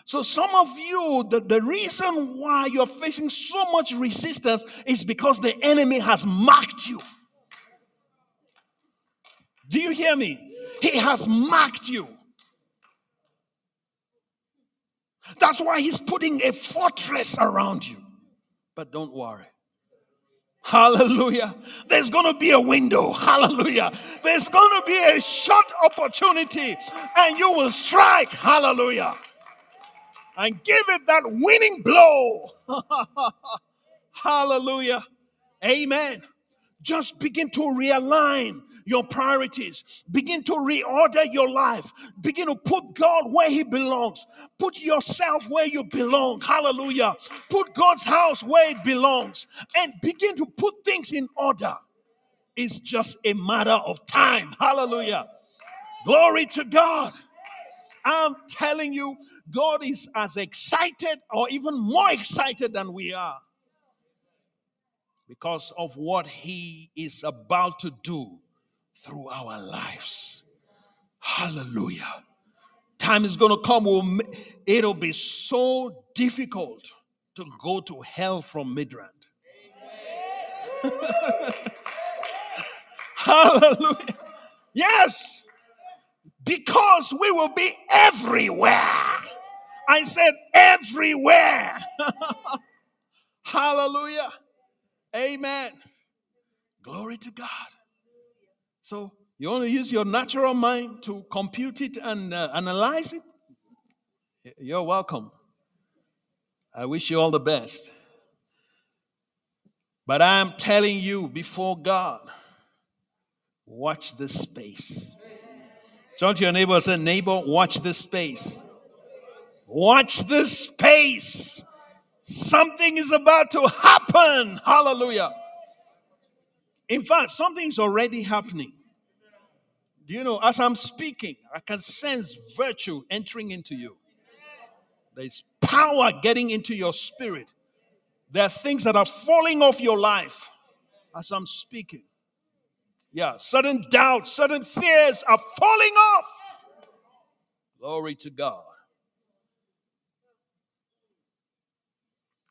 So, some of you, the, the reason why you're facing so much resistance is because the enemy has marked you. Do you hear me? He has marked you. That's why he's putting a fortress around you. But don't worry. Hallelujah. There's going to be a window. Hallelujah. There's going to be a short opportunity and you will strike. Hallelujah. And give it that winning blow. Hallelujah. Amen. Just begin to realign your priorities. Begin to reorder your life. Begin to put God where He belongs. Put yourself where you belong. Hallelujah. Put God's house where it belongs. And begin to put things in order. It's just a matter of time. Hallelujah. Glory to God. I'm telling you, God is as excited or even more excited than we are because of what He is about to do through our lives. Hallelujah. Time is going to come, Will it'll be so difficult to go to hell from Midrand. Hallelujah. Yes, because we will be everywhere. I said everywhere. Hallelujah. Amen. Glory to God. So you want to use your natural mind to compute it and uh, analyze it? You're welcome. I wish you all the best. But I'm telling you before God, watch this space. Turn to your neighbor and say, Neighbor, watch this space. Watch this space. Something is about to happen. Hallelujah. In fact, something's already happening. You know, as I'm speaking, I can sense virtue entering into you. There's power getting into your spirit. There are things that are falling off your life as I'm speaking. Yeah, sudden doubts, sudden fears are falling off. Glory to God.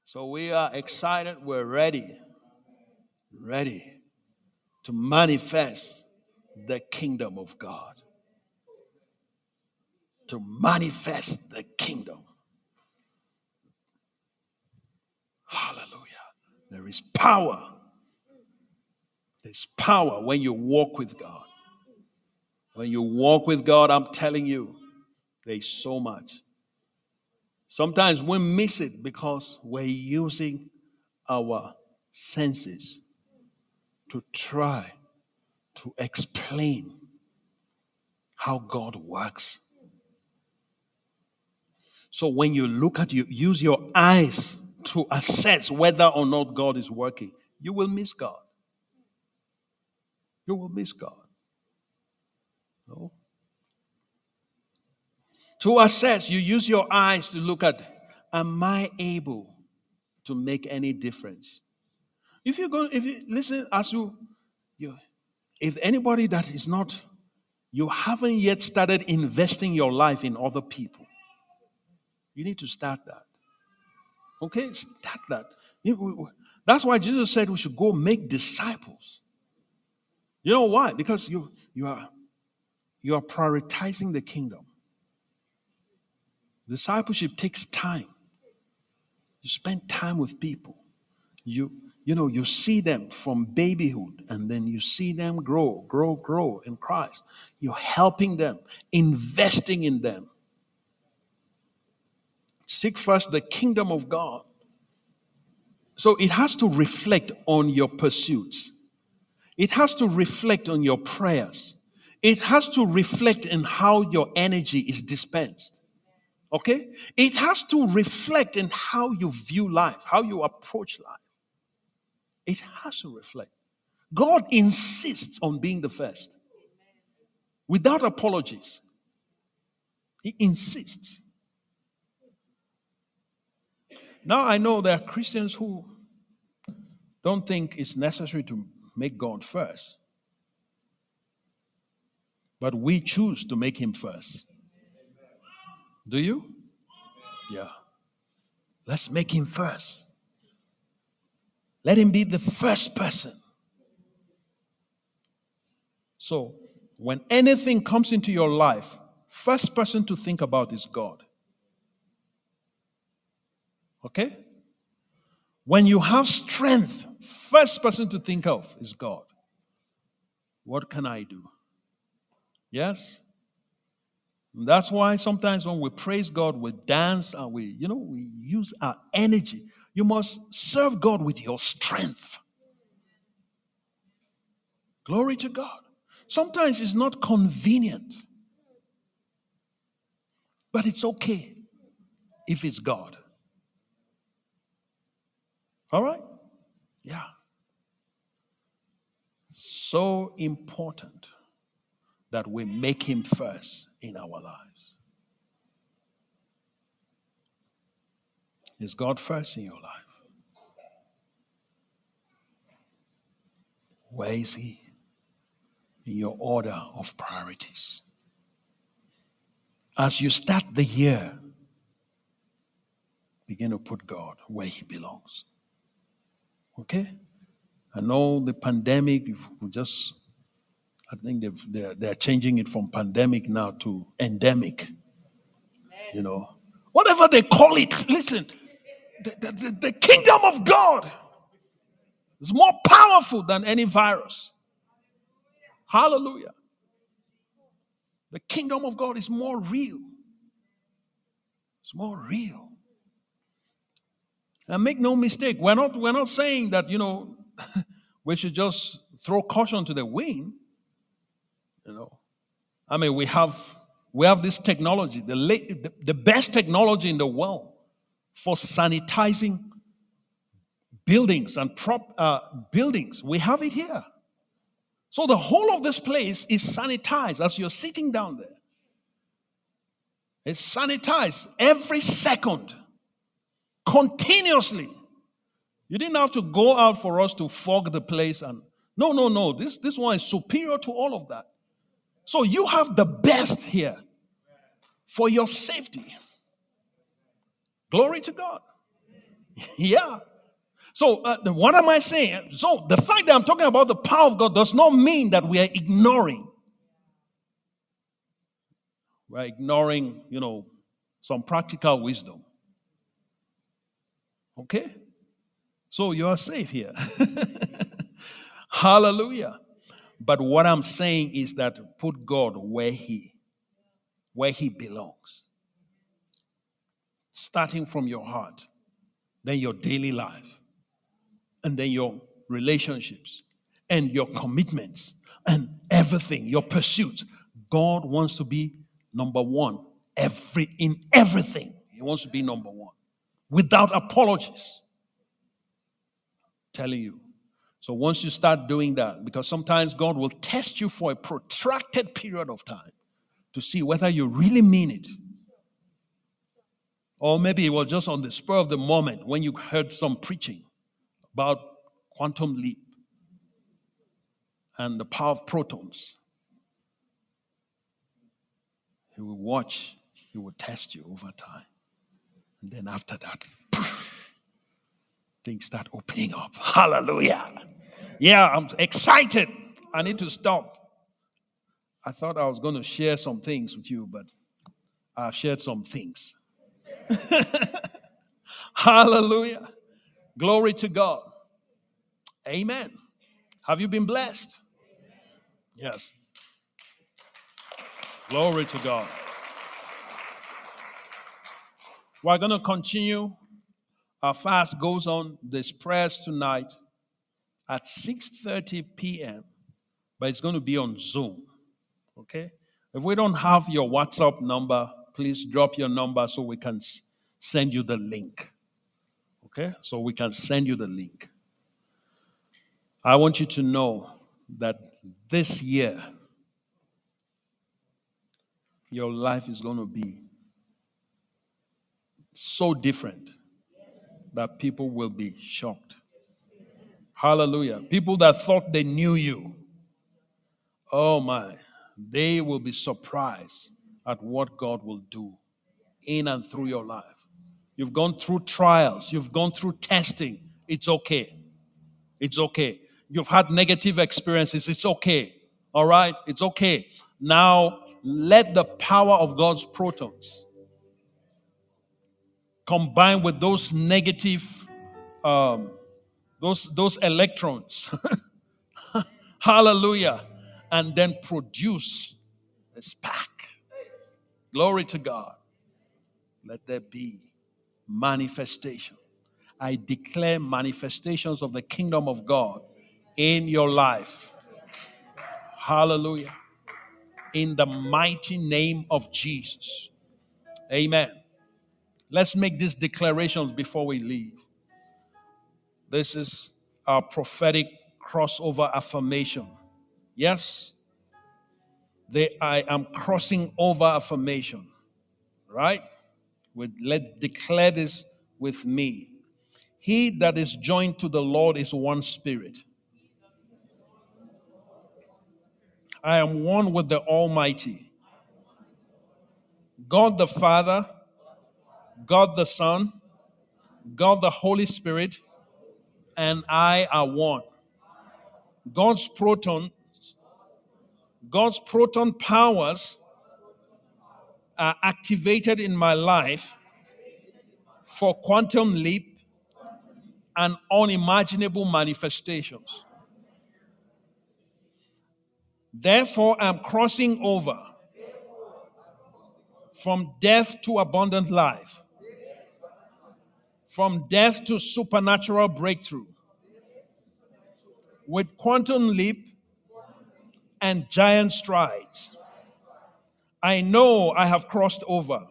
So we are excited. We're ready. Ready to manifest the kingdom of God. To manifest the kingdom. Hallelujah. There is power. There's power when you walk with God. When you walk with God, I'm telling you, there's so much. Sometimes we miss it because we're using our senses to try to explain how God works. So when you look at you, use your eyes to assess whether or not God is working, you will miss God. You will miss God. No? To assess, you use your eyes to look at, am I able to make any difference? If you go, if you listen, as you, you, if anybody that is not, you haven't yet started investing your life in other people. You need to start that. Okay? Start that. That's why Jesus said we should go make disciples. You know why? Because you, you, are, you are prioritizing the kingdom. Discipleship takes time. You spend time with people. You, you know, you see them from babyhood and then you see them grow, grow, grow in Christ. You're helping them, investing in them. Seek first the kingdom of God. So it has to reflect on your pursuits. It has to reflect on your prayers. It has to reflect in how your energy is dispensed. Okay? It has to reflect in how you view life, how you approach life. It has to reflect. God insists on being the first without apologies. He insists. Now I know there are Christians who don't think it's necessary to make God first. But we choose to make him first. Do you? Yeah. Let's make him first. Let him be the first person. So, when anything comes into your life, first person to think about is God. Okay? When you have strength, first person to think of is God. What can I do? Yes? And that's why sometimes when we praise God, we dance and we, you know, we use our energy. You must serve God with your strength. Glory to God. Sometimes it's not convenient, but it's okay if it's God. All right? Yeah. So important that we make Him first in our lives. Is God first in your life? Where is He in your order of priorities? As you start the year, begin to put God where He belongs. Okay? I know the pandemic, we just I think they're, they're changing it from pandemic now to endemic. You know, whatever they call it, listen, the, the, the kingdom of God is more powerful than any virus. Hallelujah. The kingdom of God is more real. It's more real. And make no mistake, we're not, we're not saying that, you know, we should just throw caution to the wind. You know, I mean, we have we have this technology, the, late, the, the best technology in the world for sanitizing buildings and prop uh, buildings. We have it here. So the whole of this place is sanitized as you're sitting down there. It's sanitized every second, continuously. You didn't have to go out for us to fog the place and no, no, no. This, this one is superior to all of that. So you have the best here for your safety. Glory to God. yeah. So, uh, what am I saying? So, the fact that I'm talking about the power of God does not mean that we are ignoring. We're ignoring, you know, some practical wisdom. Okay? So, you are safe here. Hallelujah. But what I'm saying is that put God where he where he belongs. Starting from your heart, then your daily life, and then your relationships and your commitments and everything, your pursuits. God wants to be number one every in everything. He wants to be number one without apologies. telling you, so once you start doing that, because sometimes God will test you for a protracted period of time to see whether you really mean it. Or maybe it was just on the spur of the moment when you heard some preaching about quantum leap and the power of protons. He will watch, he will test you over time. And then after that, poof, things start opening up. Hallelujah. Yeah, I'm excited. I need to stop. I thought I was going to share some things with you, but I've shared some things. Hallelujah. Glory to God. Amen. Have you been blessed? Yes. Glory to God. We're going to continue. Our fast goes on this prayers tonight at 6:30 p.m. But it's going to be on Zoom. Okay? If we don't have your WhatsApp number, please drop your number so we can send you the link. Okay? So we can send you the link. I want you to know that this year, your life is going to be so different that people will be shocked. Hallelujah. People that thought they knew you, oh my, they will be surprised at what God will do in and through your life. You've gone through trials, you've gone through testing. It's okay. It's okay. You've had negative experiences. It's okay. All right? It's okay. Now, let the power of God's protons combine with those negative, um, those, those electrons. Hallelujah. And then produce a spark. Glory to God. Let there be manifestation. I declare manifestations of the kingdom of God in your life. Hallelujah. In the mighty name of Jesus. Amen. Let's make these declarations before we leave. This is our prophetic crossover affirmation. Yes, I am crossing over affirmation. Right? With, let declare this with me. He that is joined to the Lord is one spirit. I am one with the Almighty. God the Father, God the Son, God the Holy Spirit, and I are one. God's proton, God's proton powers are activated in my life for quantum leap and unimaginable manifestations. Therefore, I'm crossing over from death to abundant life, from death to supernatural breakthrough, with quantum leap and giant strides. I know I have crossed over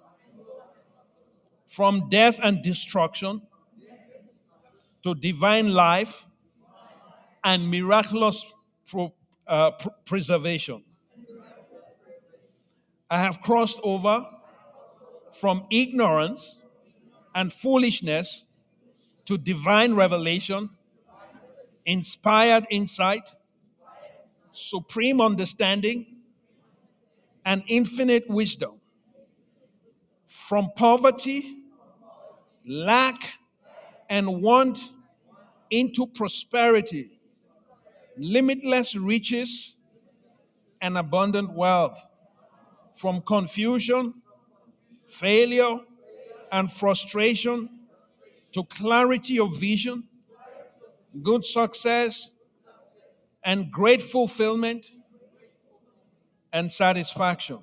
from death and destruction to divine life and miraculous pro- uh, pr- preservation. I have crossed over from ignorance and foolishness to divine revelation, inspired insight, supreme understanding, and infinite wisdom. From poverty, lack, and want into prosperity limitless riches and abundant wealth, from confusion, failure, and frustration to clarity of vision, good success, and great fulfillment and satisfaction,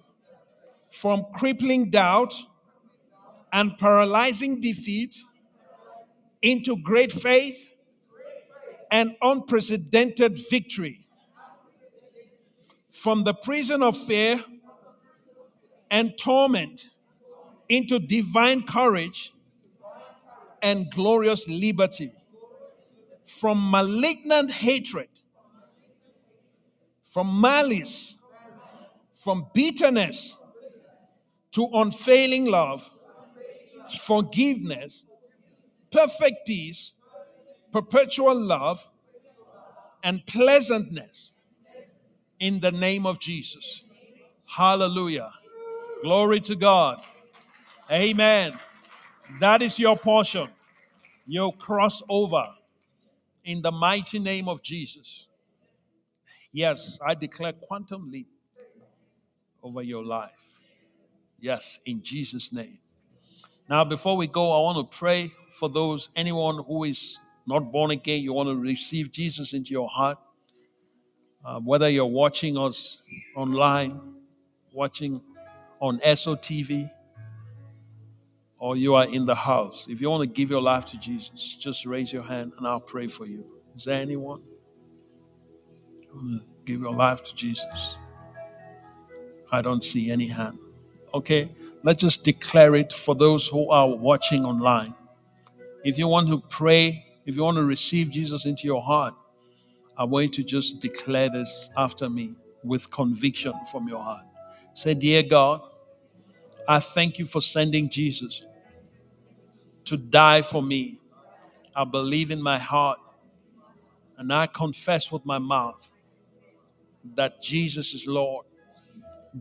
from crippling doubt and paralyzing defeat into great faith and unprecedented victory. From the prison of fear and torment into divine courage and glorious liberty. From malignant hatred, from malice, from bitterness to unfailing love, forgiveness, perfect peace perpetual love, and pleasantness in the name of Jesus. Hallelujah. Glory to God. Amen. That is your portion. You'll cross over in the mighty name of Jesus. Yes, I declare quantum leap over your life. Yes, in Jesus' name. Now, before we go, I want to pray for those, anyone who is not born again, you want to receive Jesus into your heart. Uh, whether you're watching us online, watching on SOTV, or you are in the house, if you want to give your life to Jesus, just raise your hand and I'll pray for you. Is there anyone? Give your life to Jesus. I don't see any hand. Okay, let's just declare it for those who are watching online. If you want to pray, if you want to receive Jesus into your heart, I want you to just declare this after me with conviction from your heart. Say, Dear God, I thank you for sending Jesus to die for me. I believe in my heart and I confess with my mouth that Jesus is Lord.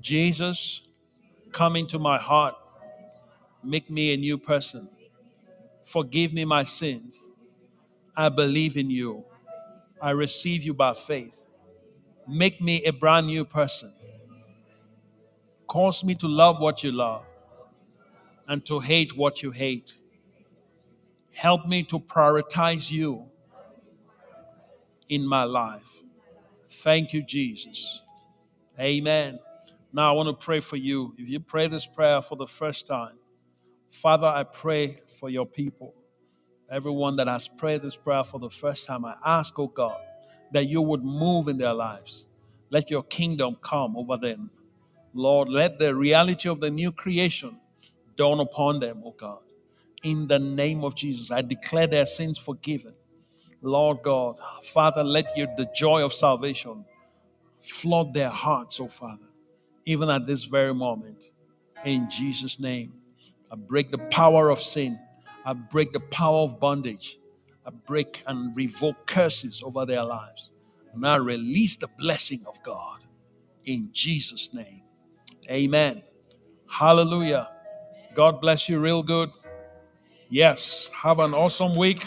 Jesus, come into my heart, make me a new person, forgive me my sins. I believe in you. I receive you by faith. Make me a brand new person. Cause me to love what you love and to hate what you hate. Help me to prioritize you in my life. Thank you, Jesus. Amen. Now, I want to pray for you. If you pray this prayer for the first time, Father, I pray for your people. Everyone that has prayed this prayer for the first time, I ask, oh God, that you would move in their lives. Let your kingdom come over them. Lord, let the reality of the new creation dawn upon them, oh God. In the name of Jesus, I declare their sins forgiven. Lord God, Father, let you, the joy of salvation flood their hearts, oh Father, even at this very moment. In Jesus' name, I break the power of sin. I break the power of bondage. I break and revoke curses over their lives. And I release the blessing of God in Jesus' name. Amen. Hallelujah. God bless you real good. Yes. Have an awesome week.